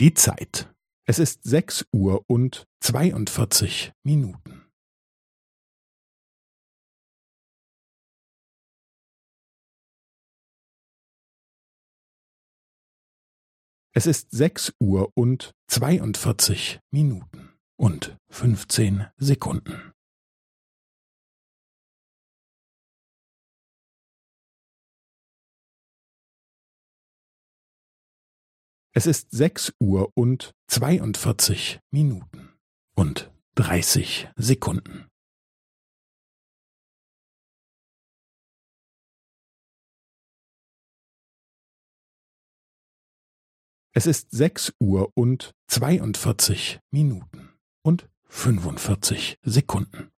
Die Zeit. Es ist sechs Uhr und zweiundvierzig Minuten. Es ist sechs Uhr und zweiundvierzig Minuten und fünfzehn Sekunden. Es ist sechs Uhr und zweiundvierzig Minuten und dreißig Sekunden. Es ist sechs Uhr und zweiundvierzig Minuten und fünfundvierzig Sekunden.